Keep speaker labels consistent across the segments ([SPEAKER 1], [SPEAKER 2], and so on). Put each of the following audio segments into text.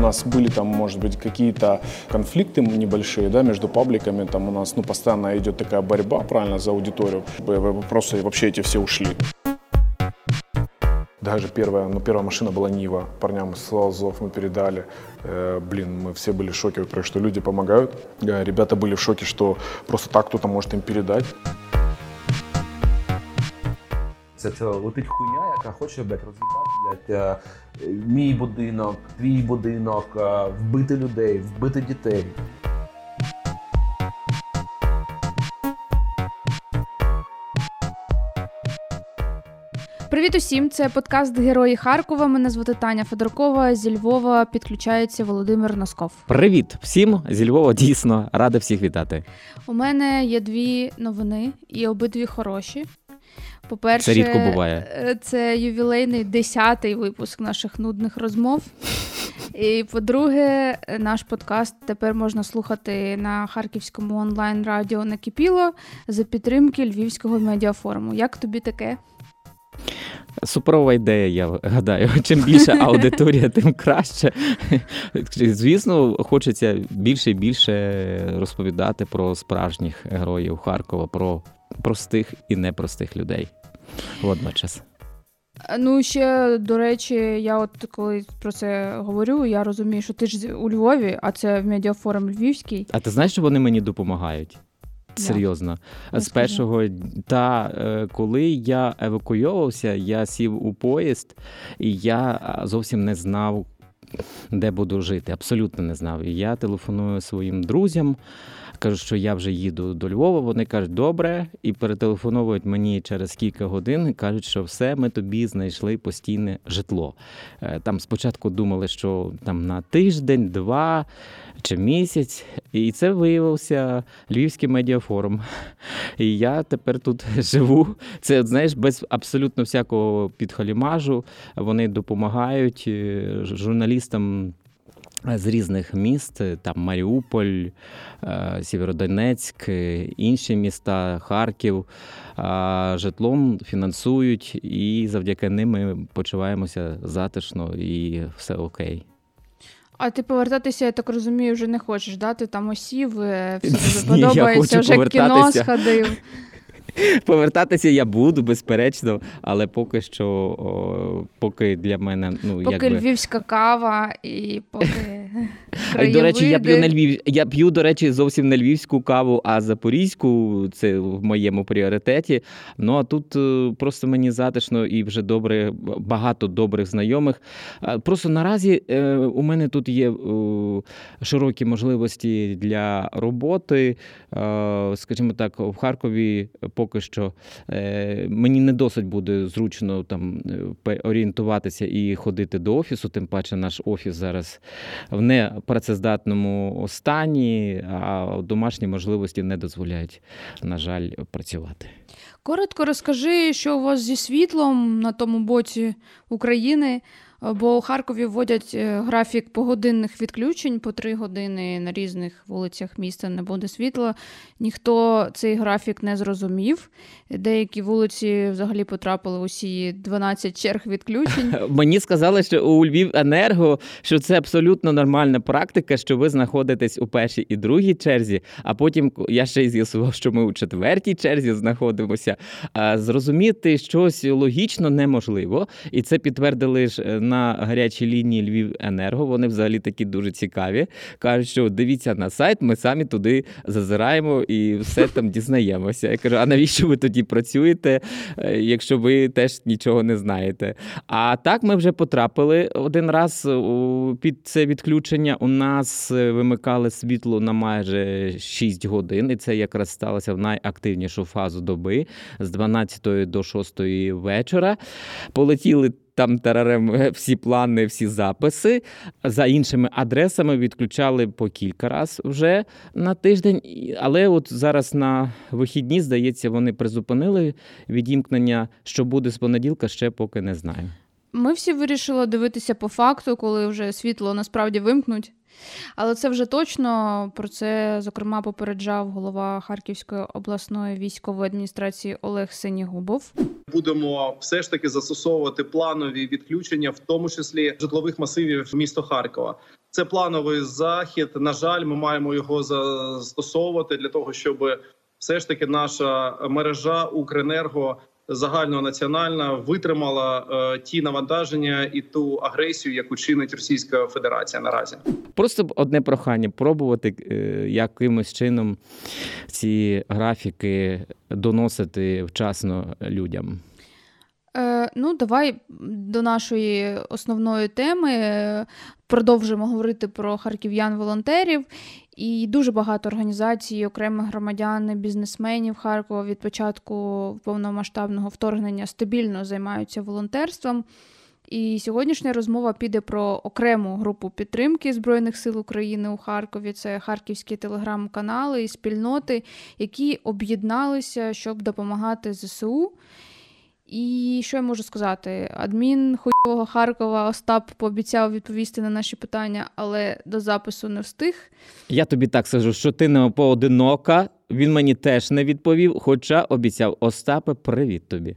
[SPEAKER 1] У нас были там, может быть, какие-то конфликты небольшие, да, между пабликами, там у нас, ну, постоянно идет такая борьба, правильно, за аудиторию. Вопросы вообще эти все ушли. Даже первая, ну, первая машина была Нива. Парням с Лазов мы передали. Э, блин, мы все были в шоке, что люди помогают. Э, ребята были в шоке, что просто так кто-то может им передать.
[SPEAKER 2] Це це летить хуйня, яка хоче блядь, роз'їбати блядь, е, мій будинок, твій будинок, е, вбити людей, вбити дітей.
[SPEAKER 3] Привіт усім! Це подкаст Герої Харкова. Мене звати Таня Федоркова. Зі Львова підключається Володимир Носков.
[SPEAKER 4] Привіт всім зі Львова. Дійсно рада всіх вітати.
[SPEAKER 3] У мене є дві новини, і обидві хороші. По-перше,
[SPEAKER 4] це рідко буває.
[SPEAKER 3] Е, це ювілейний десятий випуск наших нудних розмов. І по-друге, наш подкаст тепер можна слухати на харківському онлайн радіо Накипіло за підтримки Львівського медіафоруму. Як тобі таке?
[SPEAKER 4] Суперова ідея, я гадаю. Чим більше аудиторія, тим краще. Звісно, хочеться більше і більше розповідати про справжніх героїв Харкова, про простих і непростих людей. Водночас.
[SPEAKER 3] Ну, ще, до речі, я от коли про це говорю, я розумію, що ти ж у Львові, а це в медіафорум Львівський.
[SPEAKER 4] А ти знаєш, що вони мені допомагають? Серйозно. З першого та е, коли я евакуйовувався, я сів у поїзд, і я зовсім не знав, де буду жити. Абсолютно не знав. І я телефоную своїм друзям кажу, що я вже їду до Львова. Вони кажуть, добре, і перетелефоновують мені через кілька годин. і Кажуть, що все, ми тобі знайшли постійне житло. Е, там спочатку думали, що там на тиждень, два чи місяць, і це виявився Львівський медіафорум. І я тепер тут живу. Це знаєш, без абсолютно всякого підхалімажу. Вони допомагають е, журналістам з різних міст, там Маріуполь, е, Сєвєродонецьк, інші міста, Харків, житлом фінансують, і завдяки ним ми почуваємося затишно і все окей.
[SPEAKER 3] А ти повертатися, я так розумію, вже не хочеш, да? Ти там осів, е, все тобі подобається, вже кіно сходив.
[SPEAKER 4] Повертатися я буду, безперечно, але поки що, о, поки для мене. ну,
[SPEAKER 3] Поки
[SPEAKER 4] якби...
[SPEAKER 3] львівська кава і поки. краєвиди.
[SPEAKER 4] До речі, я п'ю не Львів. Я п'ю, до речі, зовсім не львівську каву, а запорізьку. Це в моєму пріоритеті. Ну а тут е, просто мені затишно і вже добре, багато добрих знайомих. Просто наразі е, у мене тут є широкі можливості для роботи. Скажімо так, в Харкові поки що е, мені не досить буде зручно там е, орієнтуватися і ходити до офісу. Тим паче, наш офіс зараз в непрацездатному стані, а домашні можливості не дозволяють, на жаль, працювати.
[SPEAKER 3] Коротко розкажи, що у вас зі світлом на тому боці України. Бо у Харкові вводять е, графік погодинних відключень по три години на різних вулицях міста не буде світла. Ніхто цей графік не зрозумів. Деякі вулиці взагалі потрапили усі 12 черг відключень.
[SPEAKER 4] Мені сказали, що у Львів енерго що це абсолютно нормальна практика, що ви знаходитесь у першій і другій черзі, а потім я ще й з'ясував, що ми у четвертій черзі знаходимося. Зрозуміти щось логічно неможливо, і це підтвердили ж е, на гарячій лінії Львів Енерго. Вони взагалі такі дуже цікаві. Кажуть, що дивіться на сайт, ми самі туди зазираємо і все там дізнаємося. Я кажу, а навіщо ви тоді працюєте, е, якщо ви теж нічого не знаєте? А так ми вже потрапили один раз під це відключення. У нас е, вимикали світло на майже 6 годин, і це якраз сталося в найактивнішу фазу доби з 12 до 6 вечора. Полетіли там тарарем е, всі плани, всі записи. За іншими адресами відключали по кілька разів вже на тиждень. Але от зараз на вихідні, здається, вони призупинили відімкнення. Що буде з понеділка, ще поки не знаю.
[SPEAKER 3] Ми всі вирішили дивитися по факту, коли вже світло насправді вимкнуть. Але це вже точно про це зокрема попереджав голова Харківської обласної військової адміністрації Олег Синігубов.
[SPEAKER 5] Будемо все ж таки застосовувати планові відключення, в тому числі житлових масивів міста Харкова. Це плановий захід. На жаль, ми маємо його застосовувати для того, щоб все ж таки наша мережа Укренерго загальнонаціональна витримала е, ті навантаження і ту агресію, яку чинить Російська Федерація наразі.
[SPEAKER 4] Просто одне прохання пробувати е, якимось чином ці графіки доносити вчасно людям.
[SPEAKER 3] Е, ну, давай до нашої основної теми е, продовжимо говорити про харків'ян-волонтерів. І дуже багато організацій, окремих громадян, бізнесменів Харкова від початку повномасштабного вторгнення стабільно займаються волонтерством. І сьогоднішня розмова піде про окрему групу підтримки Збройних сил України у Харкові. Це харківські телеграм-канали і спільноти, які об'єдналися, щоб допомагати ЗСУ. І що я можу сказати? Адмін хуйового Харкова Остап пообіцяв відповісти на наші питання, але до запису не встиг.
[SPEAKER 4] Я тобі так скажу, що ти не поодинока. Він мені теж не відповів, хоча обіцяв Остапе, привіт тобі.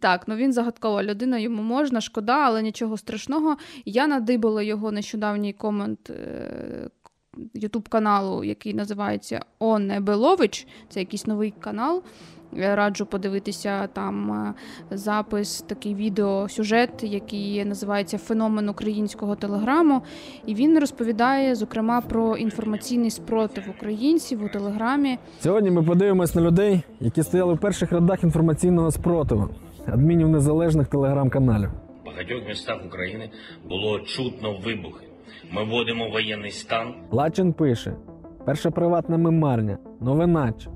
[SPEAKER 3] Так, ну він загадкова людина, йому можна, шкода, але нічого страшного. Я надибала його нещодавній комент Ютуб каналу, який називається О Небелович. Це якийсь новий канал. Раджу подивитися там е, запис, такий відеосюжет, який називається Феномен українського телеграму. І він розповідає, зокрема, про інформаційний спротив українців у телеграмі.
[SPEAKER 6] Сьогодні ми подивимось на людей, які стояли в перших рядах інформаційного спротиву, адмінів незалежних телеграм-каналів.
[SPEAKER 7] В багатьох містах України було чутно вибухи. Ми вводимо воєнний стан.
[SPEAKER 6] Лачин пише: перша приватна мемарня, новинач.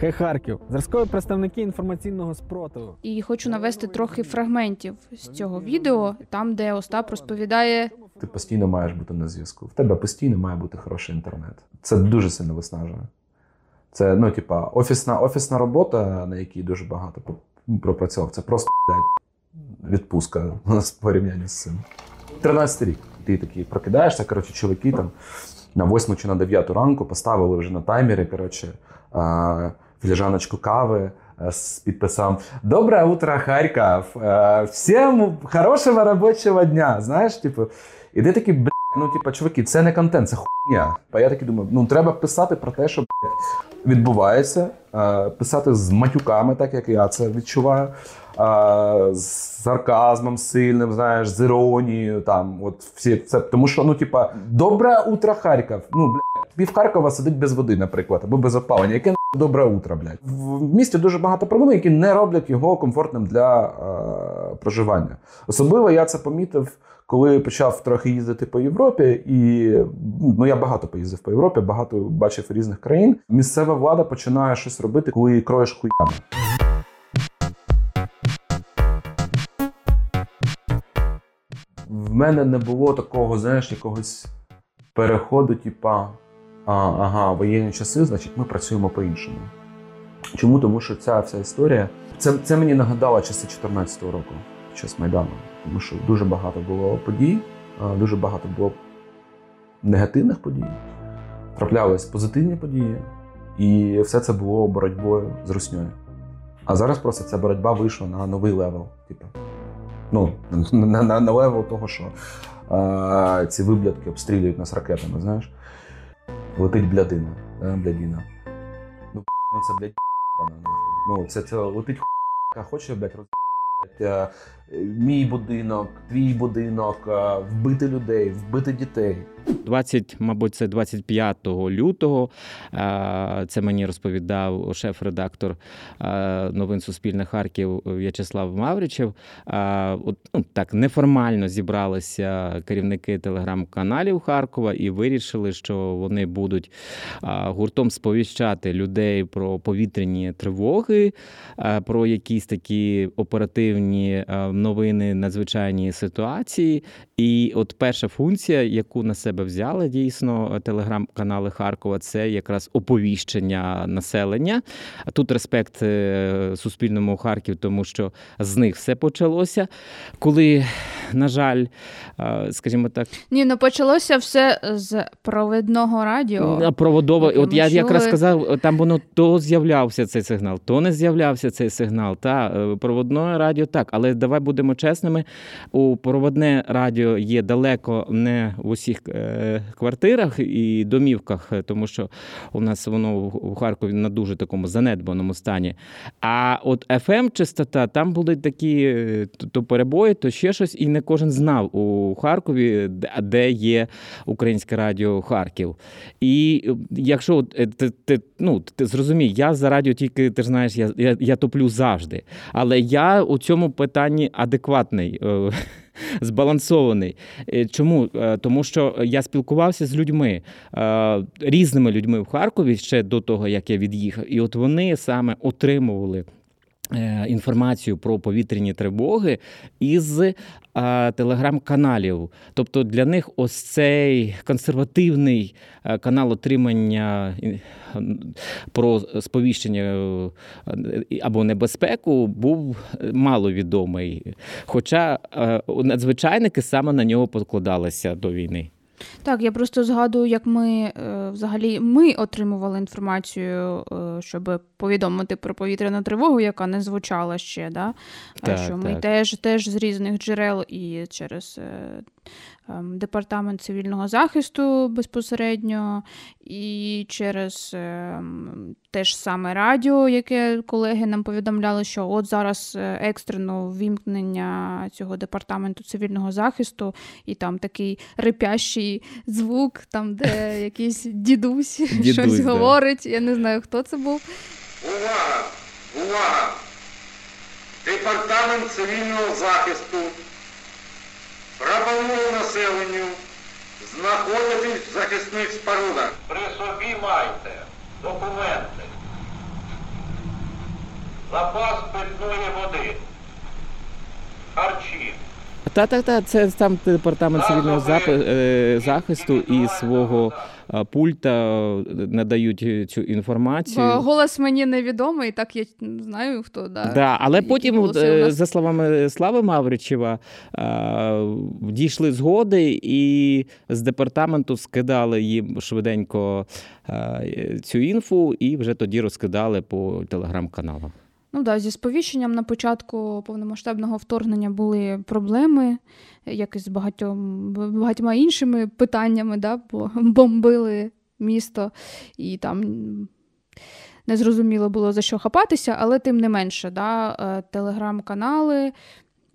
[SPEAKER 6] Хай Харків, зразкові представники інформаційного спротиву.
[SPEAKER 3] І хочу навести трохи фрагментів з цього відео, там де Остап розповідає.
[SPEAKER 2] Ти постійно маєш бути на зв'язку. В тебе постійно має бути хороший інтернет. Це дуже сильно виснажує. Це ну, типа, офісна офісна робота, на якій дуже багато пропрацьовував. Це просто блядь, відпустка в порівнянні з цим. 13 рік. Ти такий прокидаєшся, коротше, чоловіки там на 8 чи на 9 ранку поставили вже на таймері. коротше, філіжаночку кави з підписом Доброе утро, Харків! Всім хорошого робочого дня. Знаєш, типу, і ти бля, ну, типу, чуваки, це не контент, це хуйня. А я такий думаю, ну треба писати про те, що блядь, відбувається, писати з матюками, так як я це відчуваю. З сарказмом сильним, знаєш, з іронією, там, от всі це. Тому що, ну, типа, добре утро, Харків. Ну, бля, пів Харкова сидить без води, наприклад, або без опалення. Яке добре утро, блядь. В місті дуже багато проблем, які не роблять його комфортним для е, проживання. Особливо я це помітив, коли почав трохи їздити по Європі, і ну я багато поїздив по Європі, багато бачив різних країн. Місцева влада починає щось робити, коли кроєш хуями. В мене не було такого, знаєш, якогось переходу, типа ага, воєнні часи, значить, ми працюємо по-іншому. Чому? Тому що ця вся історія це це мені нагадало часи 2014 року, час Майдану. Тому що дуже багато було подій, дуже багато було негативних подій, траплялись позитивні події, і все це було боротьбою з русньою. А зараз просто ця боротьба вийшла на новий level. Типу. Ну, на, на, на level того, що а, ці виблядки обстрілюють нас ракетами, знаєш летить блядина. Блядіна. Ну, ну це, блядь, Ну, це, це летить хуйка, хоче, блядь, роз... Е, мій будинок, твій будинок, е, вбити людей, вбити дітей.
[SPEAKER 4] 20, мабуть, це 25 лютого. Це мені розповідав шеф-редактор новин Суспільне Харків В'ячеслав Мавричев. Ну, так неформально зібралися керівники телеграм-каналів Харкова і вирішили, що вони будуть гуртом сповіщати людей про повітряні тривоги, про якісь такі оперативні новини, надзвичайні ситуації. І от перша функція, яку на себе взяли дійсно телеграм-канали Харкова, це якраз оповіщення населення. Тут респект е, Суспільному Харків, тому що з них все почалося. Коли, на жаль, скажімо так,
[SPEAKER 3] ні, ну почалося все з провідного радіо.
[SPEAKER 4] Проводово, от я чули... якраз сказав, там воно то з'являвся цей сигнал, то не з'являвся цей сигнал. Та е, проводне радіо так, але давай будемо чесними. У проводне радіо є далеко не в усіх е, квартирах і домівках, тому що у нас воно в Харкові на дуже такому занедбаному стані. А от fm частота там були такі е, то- перебої, то ще щось, і не кожен знав у Харкові, де- де є українське радіо Харків. І е, якщо е, ти, ти, ну, ти зрозумій, я за радіо тільки ти ж знаєш, я, я, я топлю завжди. Але я у цьому питанні адекватний. Збалансований. Е, Чому? Е, Тому що я спілкувався з людьми, е, різними людьми в Харкові ще до того, як я від'їхав, і от вони саме отримували інформацію про повітряні тривоги із е, телеграм-каналів. Тобто для них ось цей консервативний е, канал отримання е, про сповіщення е, або небезпеку був маловідомий. Хоча е, надзвичайники саме на нього покладалися до війни.
[SPEAKER 3] Так, я просто згадую, як ми е, взагалі ми отримували інформацію, е, щоб повідомити про повітряну тривогу, яка не звучала ще. Да?
[SPEAKER 4] Так,
[SPEAKER 3] що ми теж, теж з різних джерел і через е, департамент цивільного захисту безпосередньо, і через ем, те ж саме радіо, яке колеги нам повідомляли, що от зараз е, екстрено ввімкнення цього департаменту цивільного захисту, і там такий рипящий звук, там, де якийсь дідусь,
[SPEAKER 4] Дідусь,
[SPEAKER 3] щось
[SPEAKER 4] да.
[SPEAKER 3] говорить. Я не знаю, хто це був.
[SPEAKER 8] Увага! Увага! Департамент цивільного захисту пропонує населенню знаходитись в захисних спорудах. При собі майте документи. Запас питної води. Харчі.
[SPEAKER 4] Та, та, та, це там департамент цивільного е, захисту і свого пульта е, надають цю інформацію.
[SPEAKER 3] Бо голос мені невідомий, так я знаю, хто да.
[SPEAKER 4] Да, але потім, е, за словами Слави Мавричева, е, дійшли згоди, і з департаменту скидали їм швиденько е, цю інфу, і вже тоді розкидали по телеграм-каналах.
[SPEAKER 3] Ну да, зі сповіщенням на початку повномасштабного вторгнення були проблеми, як і з багатьом, багатьма іншими питаннями, да, бо бомбили місто. І там незрозуміло було за що хапатися, але тим не менше, да, е, телеграм-канали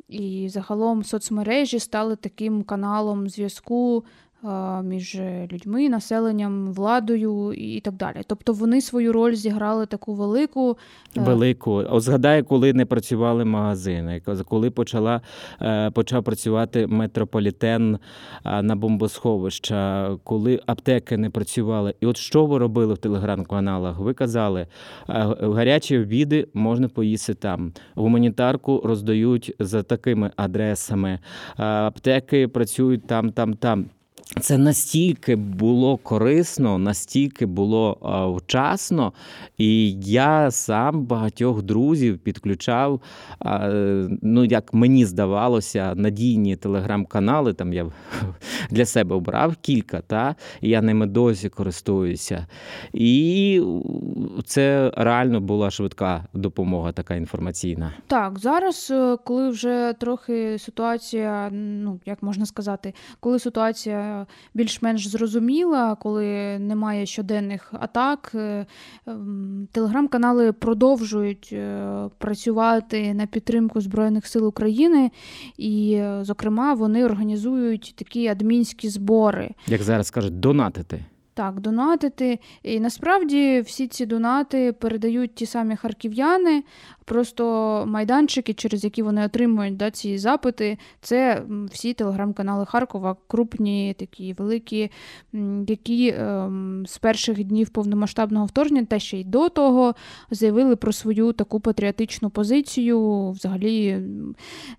[SPEAKER 3] і загалом соцмережі стали таким каналом зв'язку між людьми, населенням, владою і так далі. Тобто вони свою роль зіграли таку велику. е,
[SPEAKER 4] Велику. От згадай, коли не працювали магазини, коли почала, е, почав працювати метрополітен е, на бомбосховища, коли аптеки не працювали. І от що ви робили в телеграм-каналах? Ви казали, гарячі обіди можна поїсти там. Гуманітарку роздають за такими адресами. Аптеки працюють там, там, там. Це настільки було корисно, настільки було вчасно, і я сам багатьох друзів підключав. Ну, як мені здавалося, надійні телеграм-канали. Там я для себе обрав кілька, та і я ними досі користуюся. І це реально була швидка допомога, така інформаційна.
[SPEAKER 3] Так, зараз, е, коли вже трохи ситуація, ну як можна сказати, коли ситуація більш-менш зрозуміла, коли немає щоденних атак, е, ем, телеграм-канали продовжують е, працювати на підтримку Збройних сил України, і, е, зокрема, вони організують такі адмінські збори.
[SPEAKER 4] Як зараз кажуть, донатити.
[SPEAKER 3] Так, донатити. І насправді всі ці донати передають ті самі харків'яни, просто майданчики, через які вони отримують да, ці запити, це всі телеграм-канали Харкова, крупні, такі великі, які ем, з перших днів повномасштабного вторгнення, та ще й до того, заявили про свою таку патріотичну позицію. Взагалі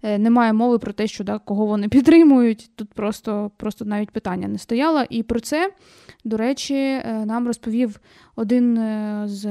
[SPEAKER 3] е, немає мови про те, що да, кого вони підтримують. Тут просто, просто навіть питання не стояло. І про це. До речі, е, нам розповів один е, з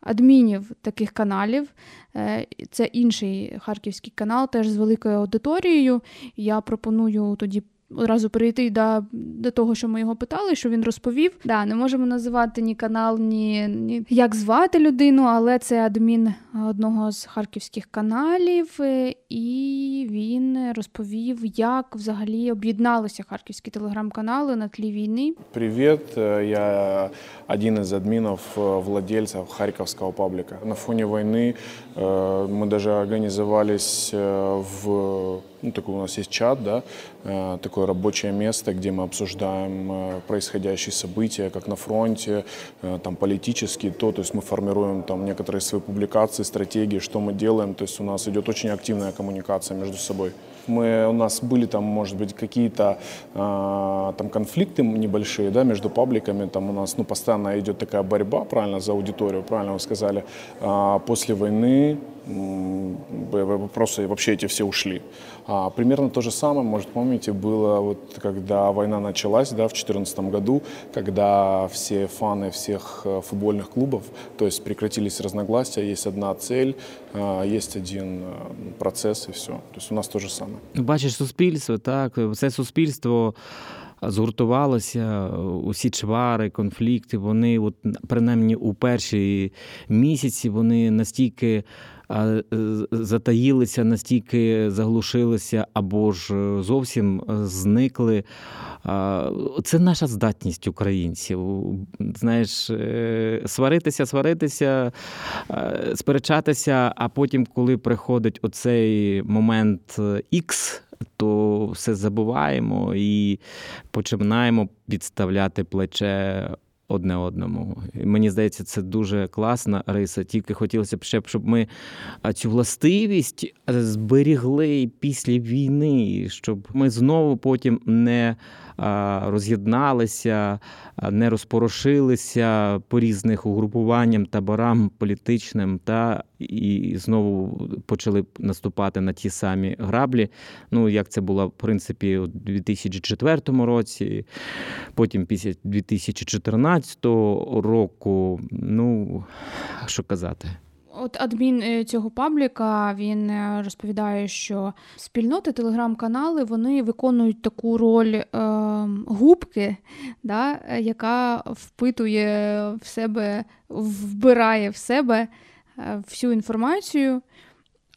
[SPEAKER 3] адмінів таких каналів. Е, Це інший харківський канал, теж з великою аудиторією. Я пропоную тоді одразу перейти до, до того, що ми його питали, що він розповів. Да, не можемо називати ні канал, ні, ні як звати людину, але це адмін одного з харківських каналів, е, і він розповів, як взагалі об'єдналися харківські телеграм-канали на тлі війни.
[SPEAKER 1] Привет, э, я один из админов, э, владельцев Харьковского паблика. На фоне войны э, мы даже организовались э, в, ну такой у нас есть чат, да, э, такое рабочее место, где мы обсуждаем э, происходящие события, как на фронте, э, там политические, то, то есть мы формируем там некоторые свои публикации, стратегии, что мы делаем, то есть у нас идет очень активная коммуникация между собой. Мы, у нас были там, может быть, какие-то а, там конфликты небольшие, да, между пабликами. Там у нас, ну, постоянно идет такая борьба, правильно, за аудиторию, правильно вы сказали. А, после войны м, б- б- просто вообще эти все ушли. А, примерно то же самое, может, помните, было вот когда война началась, да, в 2014 году, когда все фаны всех э, футбольных клубов, то есть прекратились разногласия, есть одна цель, а, есть один э, процесс и все. То есть у нас то же самое.
[SPEAKER 4] Ну, Бачиш, суспільство, так, це суспільство згуртувалося, усі чвари, конфлікти, вони, от, принаймні, у перші місяці вони настільки а, з- затаїлися, настільки заглушилися або ж е, зовсім е, зникли. Це наша здатність українців. Знаєш, е, сваритися, сваритися, е, сперечатися, а потім, коли приходить оцей момент X, то все забуваємо і починаємо підставляти плече одне одному. І мені здається, це дуже класна риса. Тільки хотілося б ще, щоб ми цю властивість зберігли після війни, щоб ми знову потім не роз'єдналися, не розпорошилися по різних угрупуванням, таборам політичним, та і знову почали наступати на ті самі граблі. Ну, як це було, в принципі, у 2004 році, потім після 2014 року. Ну, що казати.
[SPEAKER 3] От адмін е, цього пабліка він е, розповідає, що спільноти, телеграм-канали вони виконують таку роль е, губки, да, е, яка впитує в себе, вбирає в себе всю інформацію,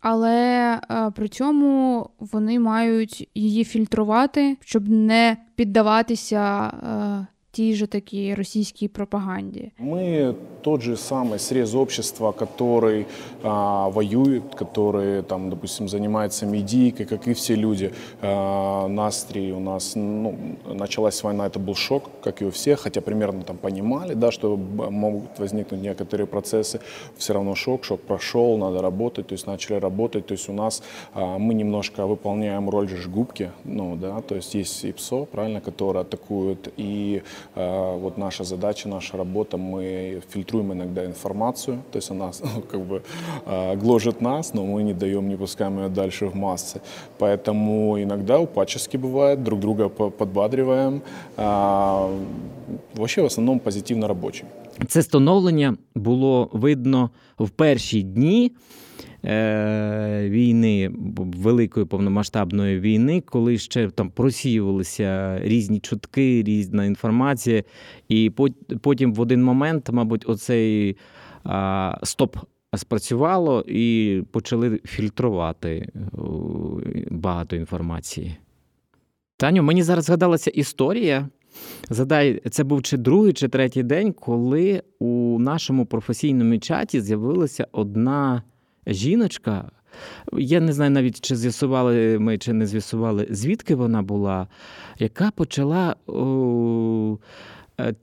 [SPEAKER 3] але при цьому вони мають її фільтрувати, щоб не піддаватися е, тій же такій російській пропаганді.
[SPEAKER 1] Мы тот же самый срез общества, который а, воюет, который, там, допустим, занимается медийкой, как и все люди. А, настрій у нас, ну, началась война, это был шок, как и у всех, хотя примерно там понимали, да, что б- могут возникнуть некоторые процессы. Все равно шок, шок прошел, надо работать, то есть начали работать. То есть у нас а, мы немножко выполняем роль же губки, ну, да, то есть есть и ПСО, правильно, которые атакуют, и а, вот наша задача, наша работа, мы фильтруем иногда информацию, то есть она ну, как бы а, гложет нас, но мы не даем, не пускаем ее дальше в массы. Поэтому иногда упадчески бывает, друг друга по- подбадриваем. А, Вообще в основном позитивно рабочий.
[SPEAKER 4] Це становлення було видно в перші дні е, війни, великої повномасштабної війни, коли ще там просіювалися різні чутки, різна інформація. І потім в один момент, мабуть, оцей стоп спрацювало і почали фільтрувати багато інформації. Таню, мені зараз згадалася історія. Задай, це був чи другий, чи третій день, коли у нашому професійному чаті з'явилася одна жіночка. Я не знаю навіть, чи з'ясували ми, чи не з'ясували, звідки вона була, яка почала о, е,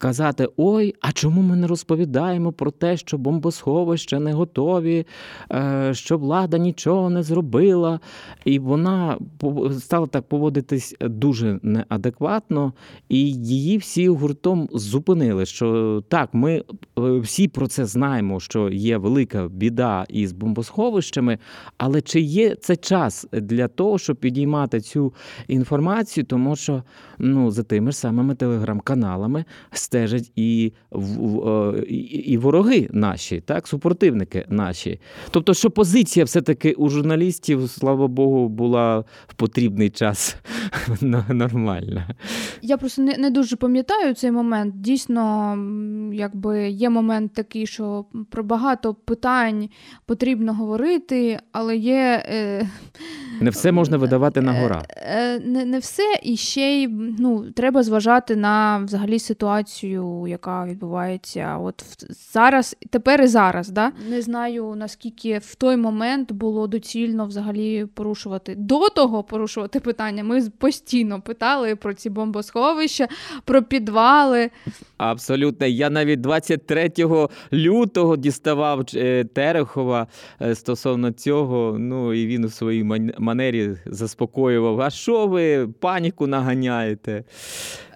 [SPEAKER 4] казати: Ой, а чому ми не розповідаємо про те, що бомбосховища не готові, е, що влада нічого не зробила. І вона стала так поводитись дуже неадекватно, і її всі гуртом зупинили. Що так, ми е, всі про це знаємо, що є велика біда із бомбосховищами, але чи є це час для того, щоб підіймати цю інформацію, тому що ну, за тими ж самими телеграм-каналами стежать і, в- в- е, і, і вороги наші, так, супротивники наші. Тобто, що позиція все-таки у журналістів, слава Богу, була в потрібний час Нормально.
[SPEAKER 3] Я просто не, не дуже пам'ятаю цей момент. Дійсно, якби є момент такий, що про багато питань потрібно говорити, але є. Е,
[SPEAKER 4] Не все можна видавати на гора.
[SPEAKER 3] Е, не, не все, і ще й ну, треба зважати на взагалі ситуацію, яка відбувається от зараз, тепер і зараз. Да? Не знаю наскільки в той момент було доцільно взагалі порушувати до того порушувати питання. Ми постійно питали про ці бомбосховища, про підвали.
[SPEAKER 4] Абсолютно. Я навіть 23 лютого діставав е, Терехова е, стосовно цього. Ну і він у своїй манері заспокоював. А що ви паніку наганяєте?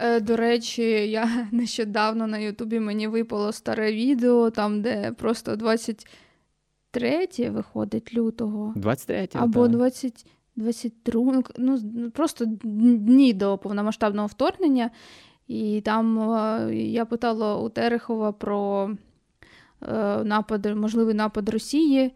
[SPEAKER 3] Е, До речі, я нещодавно на Ютубі мені випало старе відео, там, де просто 23 виходить лютого.
[SPEAKER 4] 23
[SPEAKER 3] Або
[SPEAKER 4] так.
[SPEAKER 3] 20, 22, ну, ну, з- просто дні до повномасштабного вторгнення. І там е, я питала у Терехова про е, напад, можливий напад Росії,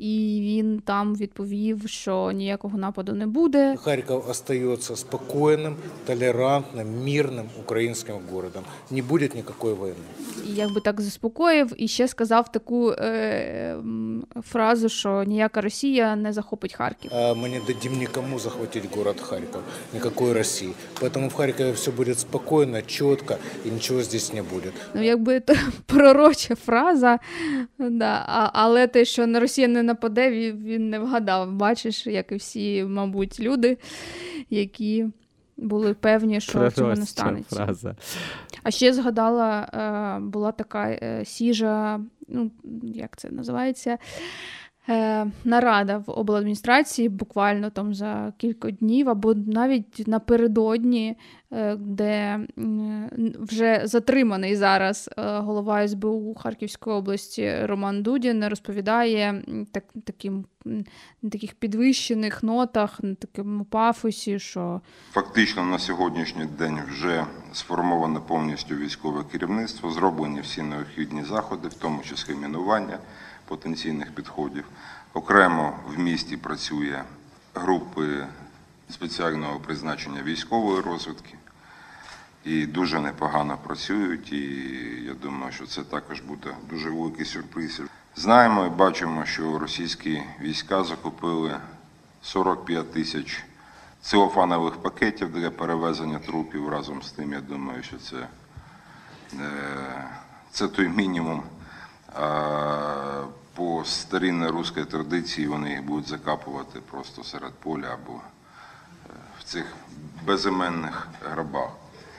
[SPEAKER 3] і він там відповів, що ніякого нападу не буде.
[SPEAKER 9] Харьков остается спокойным, толерантным, мирным украинским городом. Не будет никакой войны.
[SPEAKER 3] І якби так заспокоїв, і ще сказав таку е, фразу, що ніяка Росія не захопить Харків.
[SPEAKER 9] Не дадим никому захватить город Харьков, никакой России. Поэтому в Харькове все будет спокойно, четко, и ничего здесь не будет.
[SPEAKER 3] Ну, якби то пророча фраза, да. а, але те, що на Росія не нападе, він, він не вгадав. Бачиш, як і всі, мабуть, люди, які були певні, що цього не
[SPEAKER 4] Пророча
[SPEAKER 3] станеться.
[SPEAKER 4] фраза.
[SPEAKER 3] А ще згадала, е, була така е, сіжа, ну, як це називається? Е, нарада в обладміністрації буквально там за кілька днів, або навіть напередодні, е, де м, вже затриманий зараз е, голова СБУ Харківської області Роман Дудін розповідає так, таким, на таких підвищених нотах, на такому пафосі, що
[SPEAKER 10] Фактично на сьогоднішній день вже сформоване повністю військове керівництво, зроблені всі необхідні заходи, в тому числі мінування потенційних підходів. Окремо в місті працює групи спеціального призначення військової розвідки і дуже непогано працюють. І я думаю, що це також буде дуже великий сюрприз. Знаємо і бачимо, що російські війська закупили 45 тисяч целофанових пакетів для перевезення трупів. Разом з тим, я думаю, що це, е, це той мінімум. По старинній русській традиції вони їх будуть закапувати просто серед поля або е, в цих безіменних гробах.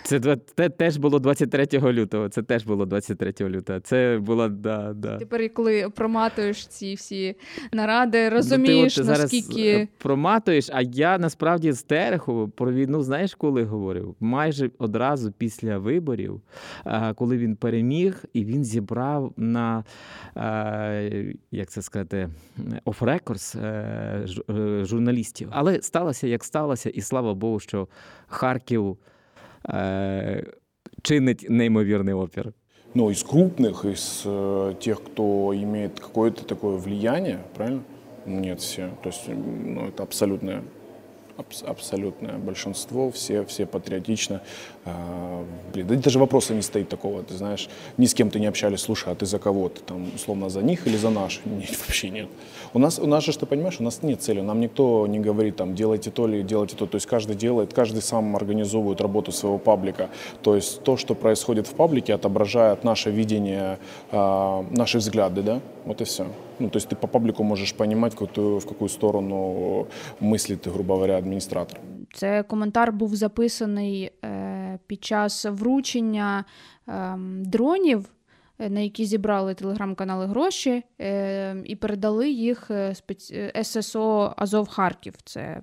[SPEAKER 4] Це те, теж було 23 лютого. Це теж було 23 лютого. Це було да, да.
[SPEAKER 3] тепер, коли проматуєш ці всі наради,
[SPEAKER 4] Ну, ти
[SPEAKER 3] розумієш,
[SPEAKER 4] от
[SPEAKER 3] наскільки.
[SPEAKER 4] е, проматуєш, а я насправді з Терехову про війну, знаєш, коли говорив? Майже одразу після виборів, е, коли він переміг, і він зібрав на е, як це сказати, оф-рекордс журналістів. Але сталося, як сталося, і слава Богу, що Харків чинить неймовірний опір.
[SPEAKER 1] Ну, из крупных, из э, тех, кто имеет какое-то такое влияние, правильно? Нет, все. То есть, м, ну, это абсолютное, абс- абсолютное большинство, все, все патриотично. А, блин, да даже вопроса не стоит такого, ты знаешь, ни с кем ты не общались, слушай, а ты за кого? Ты там, условно, за них или за наши? Нет, вообще нет. У нас, у нас же, что понимаешь, у нас нет цели, нам никто не говорит, там, делайте то или делайте то. То есть каждый делает, каждый сам организовывает работу своего паблика. То есть то, что происходит в паблике, отображает наше видение, а, наши взгляды, да? Вот и все. Ну, то есть ты по паблику можешь понимать, в какую, в какую сторону мыслит, грубо говоря, администратор.
[SPEAKER 3] Це коментар був записаний е, під час вручення ем, дронів, е, на які зібрали телеграм-канали гроші, е, і передали їх е, спец... е, ССО Азов Харків. Це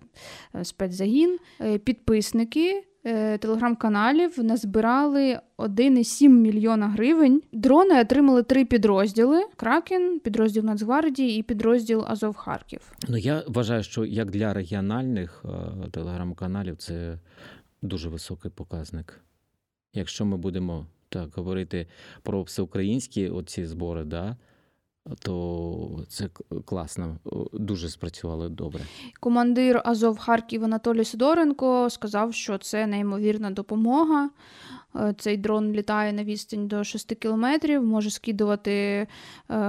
[SPEAKER 3] спецзагін. Підписники. Телеграм-каналів назбирали 1,7 мільйона гривень. Дрони отримали три підрозділи: Кракен, підрозділ Нацгвардії і підрозділ Азов Харків.
[SPEAKER 4] Ну, я вважаю, що як для регіональних телеграм-каналів це дуже високий показник. Якщо ми будемо так говорити про всеукраїнські оці збори, да, то це класно, дуже спрацювало добре.
[SPEAKER 3] Командир Азов Харків Анатолій Сидоренко сказав, що це неймовірна допомога. Е, Цей дрон літає на відстань до 6 кілометрів, може скидувати е,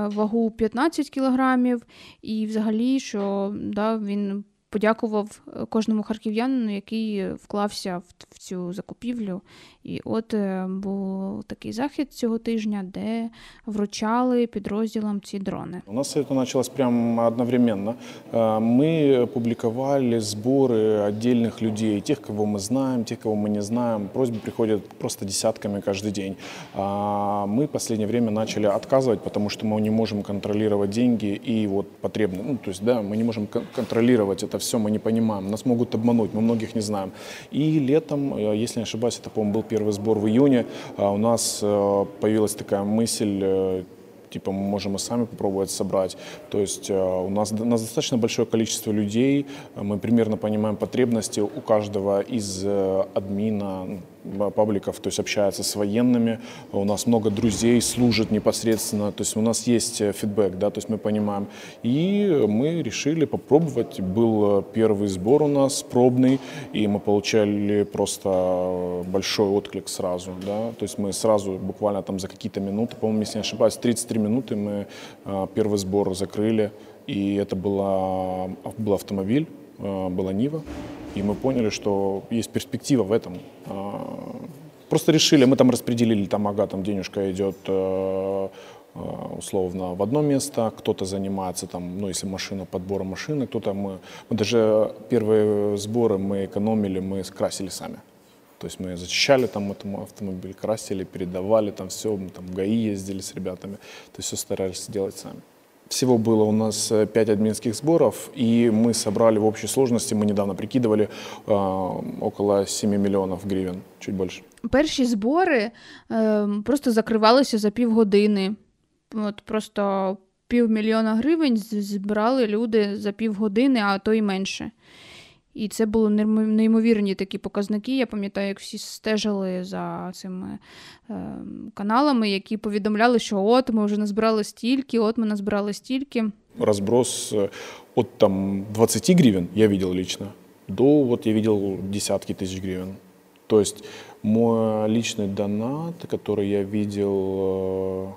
[SPEAKER 3] вагу 15 кілограмів. І взагалі, що да, він подякував е, кожному харків'янину, який вклався в, в цю закупівлю. І от е, був такий захід цього тижня, де вручали підрозділам ці дрони.
[SPEAKER 1] У нас это началось прямо одновременно. Э, Мы публиковали сборы отдельных людей, тех, кого мы знаем, тех, кого мы не знаем. Просьбы приходят просто десятками каждый день. А Мы в последнее время начали отказывать, потому что мы не можем контролировать деньги и вот потребны. Ну, то есть, да, мы не можем кон- контролировать это все, мы не понимаем. Нас могут обмануть, мы многих не знаем. И летом, э, если не ошибаюсь, это, по-моему, был первый сбор в июне, а у нас э, появилась такая мысль э, типа мы можем и сами попробовать собрать. То есть у нас, у нас достаточно большое количество людей, мы примерно понимаем потребности у каждого из админа м, пабликов, то есть общается с военными, у нас много друзей служат непосредственно, то есть у нас есть э, фидбэк, да, то есть мы понимаем. И мы решили попробовать, был э, первый сбор у нас пробный, и мы получали просто э, большой отклик сразу, да, то есть мы сразу буквально там за какие-то минуты, по-моему, если не ошибаюсь, 33 минуты мы э, первый сбор закрыли, и это была, был автомобиль, э, была Нива, и мы поняли, что есть перспектива в этом. А, Просто решили, мы там распределили, там, ага, там денежка идет э, э, условно в одно место, кто-то занимается там, ну, если машина, подбором машины, кто-то мы, мы даже первые сборы мы экономили, мы скрасили сами. То есть мы зачищали там этому автомобиль, красили, передавали там все, мы там в ГАИ ездили с ребятами, то есть все старались делать сами. Всего было у нас э, пять админских сборов, и мы собрали в общей сложности, мы недавно прикидывали, э, около 7 миллионов гривен, чуть больше.
[SPEAKER 3] Перші збори е, просто закривалися за півгодини. От просто півмільйона гривень з- збирали люди за півгодини, а то й менше. І це були неймо- неймовірні такі показники. Я пам'ятаю, як всі стежили за цими е, каналами, які повідомляли, що от ми вже назбирали стільки, от ми назбирали стільки.
[SPEAKER 1] Разброс э, от там 20 гривен, я видел лично, до вот я видел десятки тысяч гривен. То есть мой личный донат, который я видел э,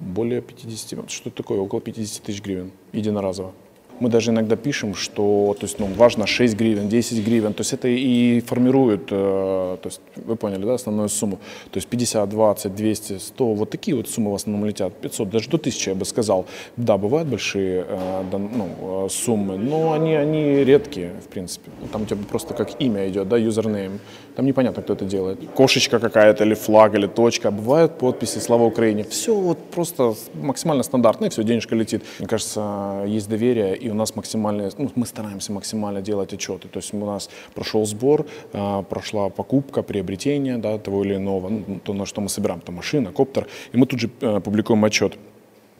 [SPEAKER 1] более 50, что это такое, около 50 тысяч гривен единоразово. Мы даже иногда пишем, что то есть, ну, важно 6 гривен, 10 гривен. То есть это и формирует, э, то есть, вы поняли, да, основную сумму. То есть 50, 20, 200, 100, вот такие вот суммы в основном летят. 500, даже до 1000, я бы сказал. Да, бывают большие э, ну, э, суммы, но они, они редкие, в принципе. Ну, Там у тебя просто как имя идет, да, юзернейм. Там непонятно, кто это делает. Кошечка какая-то, или флаг, или точка. Бывают подписи «Слава Украине». Все вот просто максимально стандартно, и все, денежка летит. Мне кажется, есть доверие, и у нас максимально, ну, мы стараемся максимально делать отчеты. То есть у нас прошел сбор, а, прошла покупка, приобретение, да, того или иного, ну, то, на что мы собираем, там машина, коптер, и мы тут же э, публикуем отчет.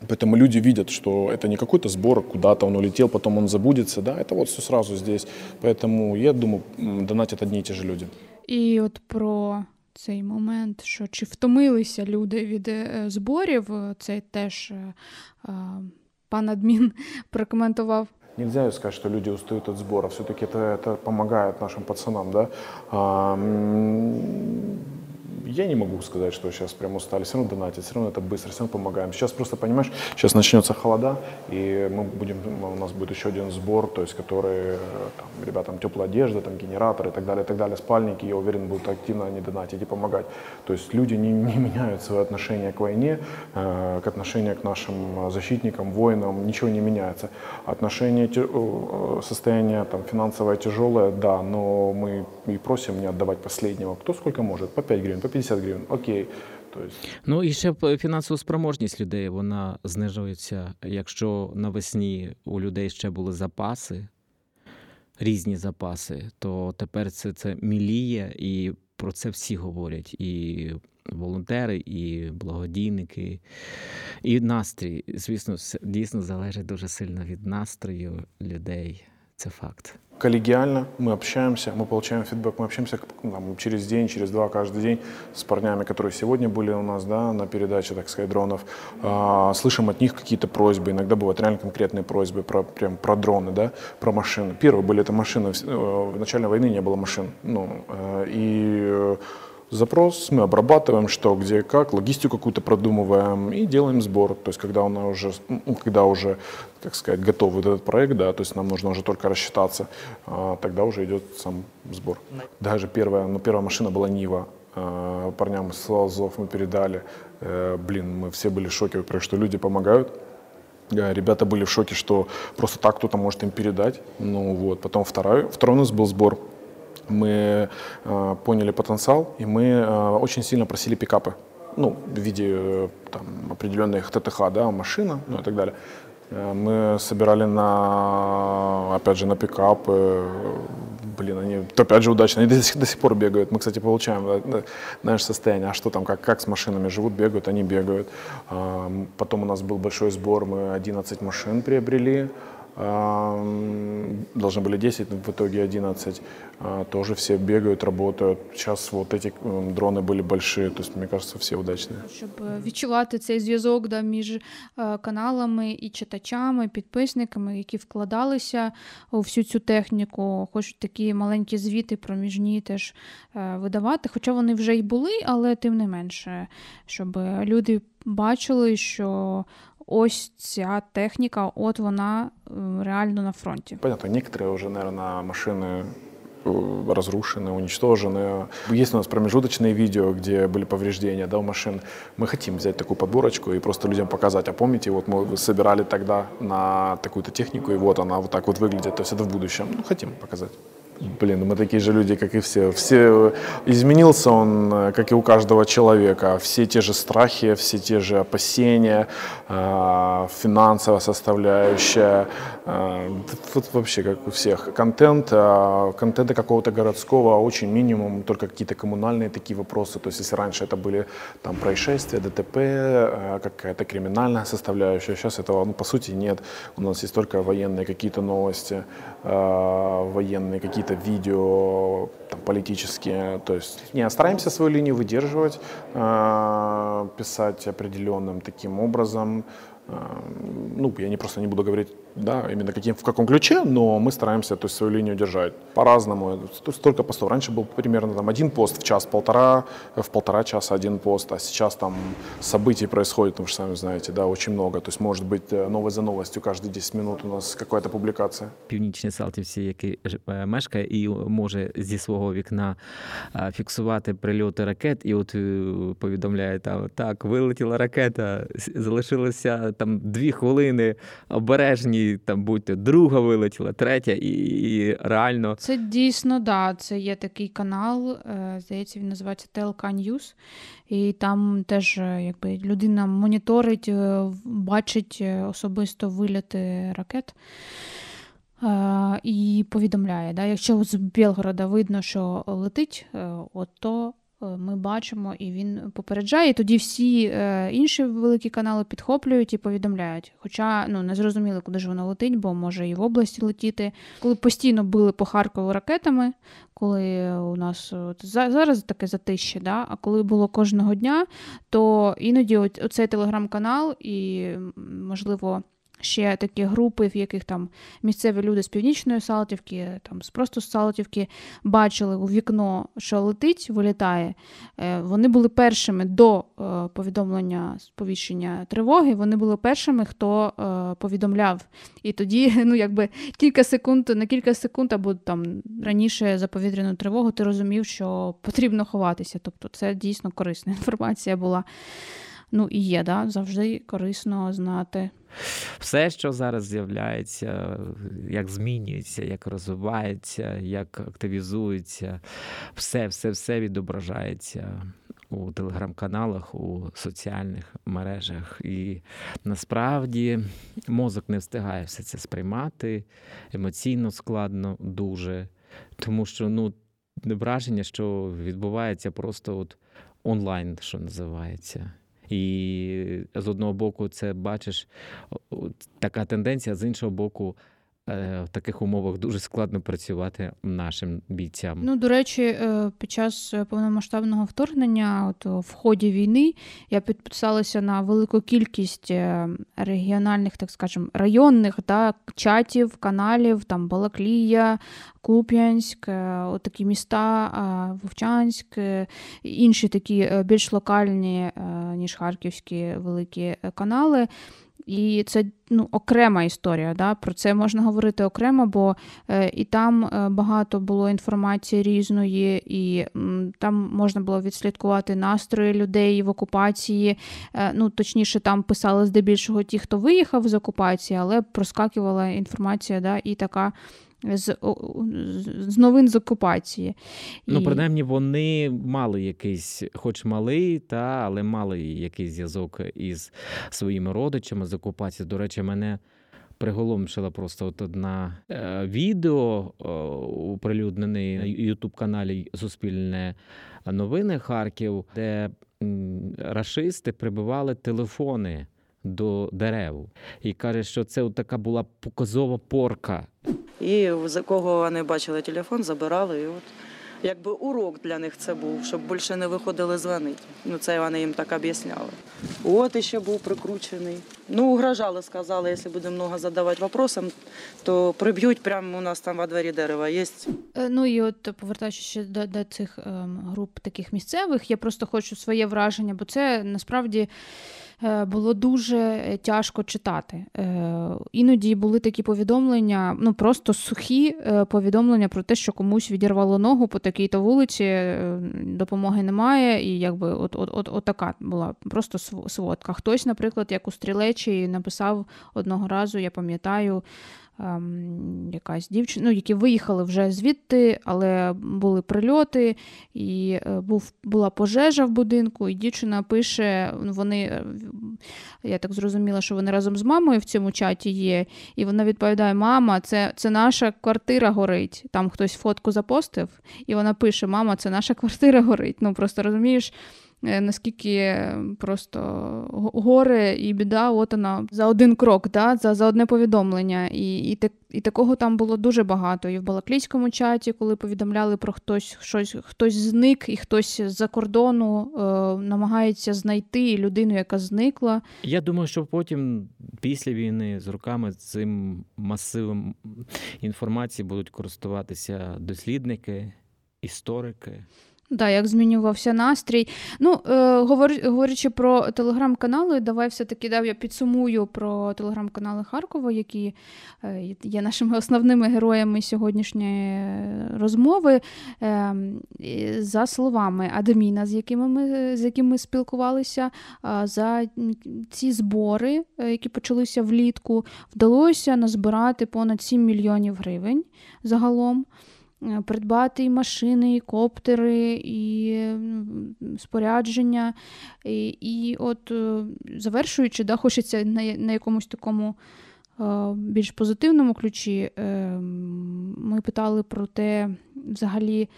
[SPEAKER 1] Поэтому люди видят, что это не какой-то сбор, куда-то он улетел, потом он забудется, да, это вот все сразу здесь. Поэтому я думаю, донатят одни и те же люди.
[SPEAKER 3] І от про цей момент, що чи втомилися люди від е, зборів, е, це теж е, пан адмін прокоментував.
[SPEAKER 1] Нельзя сказать, что люди устают от сбора. Все-таки это, это помогает нашим пацанам, да. Я не могу сказать, что сейчас прям устали. Все равно донатить, все равно это быстро, все равно помогаем. Сейчас просто, понимаешь, сейчас начнется холода, и мы будем, у нас будет еще один сбор, то есть который, э, там, ребятам теплая одежда, там, генераторы и так далее, и так далее, спальники, я уверен, будут активно они донатить и помогать. То есть люди не, не меняют свое отношение к войне, э, к отношению к нашим защитникам, воинам, ничего не меняется. Отношение, э, состояние там, финансовое тяжелое, да, но мы и просим не отдавать последнего. Кто сколько может, по 5 гривен, по 50 гривен, окей. То
[SPEAKER 4] Ну і ще п- фінансова спроможність людей вона знижується. Якщо навесні у людей ще були запаси, різні запаси, то тепер це, це міліє, і про це всі говорять. І волонтери, і благодійники, і настрій. Звісно, дійсно залежить дуже сильно від настрою людей. Це факт.
[SPEAKER 1] коллегиально, мы общаемся, мы получаем фидбэк, мы общаемся там, через день, через два, каждый день с парнями, которые сегодня были у нас да, на передаче, так сказать, дронов. А, слышим от них какие-то просьбы, иногда бывают реально конкретные просьбы про, прям, про дроны, да, про машины. Первые были это машины, в, э, в начале войны не было машин. Ну, э, и э, запрос, мы обрабатываем, что, где, как, логистику какую-то продумываем и делаем сбор. То есть, когда она уже, ну, когда уже, так сказать, готов вот этот проект, да, то есть нам нужно уже только рассчитаться, а, тогда уже идет сам сбор. Даже первая, ну, первая машина была Нива. А, Парням из Азов мы передали. Э, Блин, мы все были в шоке, что люди помогают. Ребята были в шоке, что просто так кто-то может им передать. Ну вот, потом второй, второй у нас был сбор мы э, поняли потенциал, и мы э, очень сильно просили пикапы. Ну, в виде э, там, определенных ТТХ, да, машина, ну и так далее. Э, Мы собирали на, опять же, на пикапы. Блин, они, опять же, удачно. Они до сих, до сих пор бегают. Мы, кстати, получаем да, наше состояние. А что там, как, как с машинами живут, бегают, они бегают. Потом у нас был большой сбор, мы 11 машин приобрели. Ам, Должны были 10, но в итоге 11. А, Тоже все бегают, работают. Сейчас вот эти м, дроны были большие, то есть, мне кажется, все удачные.
[SPEAKER 3] щоб е, відчувати цей зв'язок да, між е, каналами і читачами, підписниками, які вкладалися у всю цю техніку, хочуть такі маленькі звіти проміжні теж е, видавати. Хоча вони вже й були, але тим не менше, щоб люди бачили, що ось ця техніка, от вона е, реально на фронті.
[SPEAKER 1] Понятно, некоторые уже, наверное, машины э, разрушены, уничтожены. Есть у нас промежуточные видео, где были повреждения да, у машин. Мы хотим взять такую подборочку и просто людям показать. А помните, вот мы собирали тогда на такую-то технику, и вот она вот так вот выглядит. То есть это в будущем. Ну, хотим показать. Блин, мы такие же люди, как и все. Все изменился он, э, как и у каждого человека. Все те же страхи, все те же опасения, э, финансовая составляющая, э, вот вообще как у всех. Контент, э, контента какого-то городского очень минимум, только какие-то коммунальные такие вопросы. То есть если раньше это были там происшествия, ДТП, какая-то криминальная составляющая, сейчас этого, ну, по сути, нет. У нас есть только военные какие-то новости, военные какие-то видео, там, политические. То есть не, стараемся свою линию выдерживать, э, писать определенным таким образом. Э, Ну, я не просто не буду говорить, да, именно каким, в каком ключе, но мы стараемся то есть, свою линию держать по-разному. То есть столько постов. Раньше был примерно там, один пост в час, полтора, в полтора часа один пост, а сейчас там событий происходит, ну, вы же сами знаете, да, очень много. То есть может быть э, новость за новостью, каждые 10 минут у нас какая-то публикация.
[SPEAKER 4] Північні Салтівці, який ж- е, мешкає і може зі свого вікна е, фіксувати прильоти ракет, і от е, повідомляє там так, вилетіла ракета, с- залишилося там дві хвилини, обережні, там будьте, друга вилетіла, третя, і, і реально
[SPEAKER 3] Це дійсно, да, це є такий канал, е, здається, він називається TLK News, і там теж е, якби людина моніторить, е, бачить особисто вильоти ракет. І повідомляє, да, якщо з Білгорода видно, що летить, от то ми бачимо, і він попереджає. І тоді всі е, інші великі канали підхоплюють і повідомляють. Хоча ну не зрозуміло, куди ж воно летить, бо може і в області летіти. Коли постійно били по Харкову ракетами, коли у нас от, зараз таке затище, да? а коли було кожного дня, то іноді оцей телеграм-канал і, можливо, ще такі групи, в яких там місцеві люди з північної Салтівки, там з просто з Салтівки бачили у вікно, що летить, вилітає. Е, Вони були першими до е, повідомлення сповіщення тривоги. Вони були першими, хто е, повідомляв. І тоді, ну якби кілька секунд, на кілька секунд або там раніше за повітряну тривогу, ти розумів, що потрібно ховатися. Тобто, це дійсно корисна інформація була. Ну і є, да, завжди корисно знати.
[SPEAKER 4] все, що зараз з'являється, як змінюється, як розвивається, як активізується, все, все, все відображається у телеграм-каналах, у соціальних мережах. І насправді мозок не встигає все це сприймати, емоційно складно дуже, тому що ну, враження, що відбувається просто от онлайн, що називається. І з одного боку, це бачиш така тенденція, з іншого боку, в таких умовах дуже складно працювати нашим бійцям.
[SPEAKER 3] Ну, до речі, е, під час повномасштабного вторгнення, от в ході війни, я підписалася на велику кількість е, регіональних, так скажемо, районних да, чатів, каналів, там Балаклія, Куп'янськ, е, отакі міста, е, Вовчанськ, е, інші такі е, більш локальні, е, ніж харківські великі е, канали. І це ну, окрема історія. Да? Про це можна говорити окремо, бо е, і там е, багато було інформації різної, і там можна було відслідкувати настрої людей в окупації. Е, ну, точніше, там писали здебільшого ті, хто виїхав з окупації, але проскакувала інформація, да, і така. З, з новин з окупації.
[SPEAKER 4] Ну,
[SPEAKER 3] І-
[SPEAKER 4] принаймні, вони мали якийсь, хоч малий, та, але мали якийсь зв'язок із своїми родичами з окупації. До речі, мене приголомшила просто от одна е, відео, е, оприлюднене на Ютуб-каналі Суспільне новини Харків, де м, рашисти прибивали телефони до дерев. І каже, що це така була показова порка.
[SPEAKER 11] І за кого вони бачили телефон, забирали. І от якби урок для них це був, щоб більше не виходили дзвонити. Ну це вони їм так об'ясняли. От іще був прикручений. Ну, угрожали, сказали, якщо буде много задавати вопросам, то приб'ють прямо у нас там во дворі дерева є.
[SPEAKER 3] Е, Ну і от повертаючись ще до, до цих груп таких місцевих, я просто хочу своє враження, бо це насправді е, було дуже е, тяжко читати. Е, іноді були такі повідомлення, ну просто сухі повідомлення про те, що комусь відірвало ногу по такій-то вулиці, допомоги немає, і якби от, от, от, от така була просто сводка. Хтось, наприклад, як у стрілечі написав одного разу, я пам'ятаю, ем, якась дівчина, ну, які виїхали вже звідти, але були прильоти, і е, був, була пожежа в будинку, і дівчина пише: вони, е, я так зрозуміла, що вони разом з мамою в цьому чаті є, і вона відповідає: Мама, це, це наша квартира горить. Там хтось фотку запостив, і вона пише: Мама, це наша квартира горить. Ну просто розумієш. Е, Наскільки просто горе і біда, от вона за один крок, да, за, за одне повідомлення. І, і, так, і такого там було дуже багато. І в Балаклійському чаті, коли повідомляли про хтось, щось, хтось зник, і хтось з-за кордону е, намагається знайти людину, яка зникла.
[SPEAKER 4] Я думаю, що потім, після війни, з роками цим масивом інформації будуть користуватися дослідники, історики.
[SPEAKER 3] Да, як змінювався настрій. Ну, е, говор, говорячи про телеграм-канали, давай все-таки да, я підсумую про телеграм-канали Харкова, які е, є нашими основними героями сьогоднішньої е, розмови. Е, за словами адміна, з якими ми, з яким ми спілкувалися, а, за ці збори, е, які почалися влітку, вдалося назбирати понад 7 мільйонів гривень загалом. Е, Придбати і машини, і коптери, і спорядження. І, і от е, завершуючи, да, хочеться на, на якомусь такому е, більш позитивному ключі. Ми питали про те, взагалі,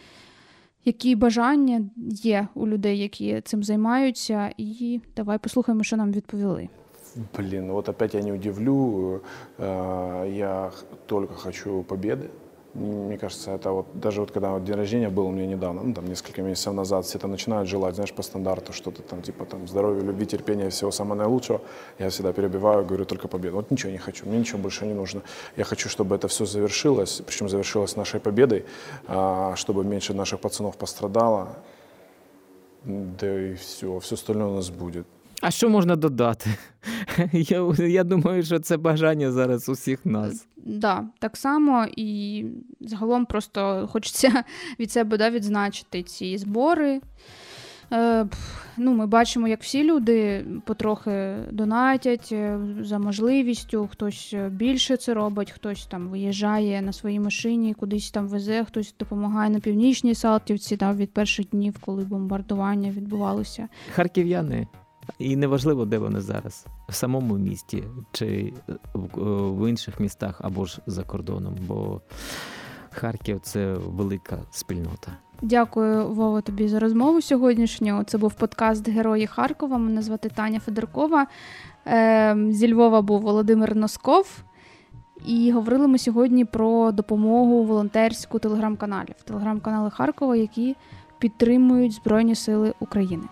[SPEAKER 3] які бажання є у людей, які цим займаються, і давай послухаємо, що нам відповіли.
[SPEAKER 1] Блин, вот опять я не удивлю. Я только хочу победы. Мне кажется, это вот даже вот когда вот день рождения был у меня недавно, ну там несколько месяцев назад, все это начинают желать, знаешь, по стандарту что-то там типа там здоровья, любви, терпения, всего самого наилучшего. Я всегда перебиваю, говорю только победу. Вот ничего не хочу, мне ничего больше не нужно. Я хочу, чтобы это все завершилось, причем завершилось нашей победой, а, чтобы меньше наших пацанов пострадало. Да и все, все остальное у нас будет.
[SPEAKER 4] А що можна додати? Я, я думаю, що це бажання зараз усіх нас.
[SPEAKER 3] Да, так само і загалом просто хочеться від себе да, відзначити ці збори. Е, ну, ми бачимо, як всі люди потрохи донатять е, за можливістю. Хтось е, більше це робить, хтось там виїжджає на своїй машині, кудись там везе, хтось допомагає на північній Салтівці да, від перших днів, коли бомбардування відбувалося.
[SPEAKER 4] Харків'яни. І неважливо, де вони зараз, в самому місті чи в, в інших містах або ж за кордоном, бо Харків це велика спільнота.
[SPEAKER 3] Дякую, Вова, тобі за розмову сьогоднішню. Це був подкаст Герої Харкова. Мене звати Таня Федоркова. Е, зі Львова був Володимир Носков. І говорили ми сьогодні про допомогу волонтерську телеграм-каналів, телеграм-канали Харкова, які підтримують Збройні Сили України.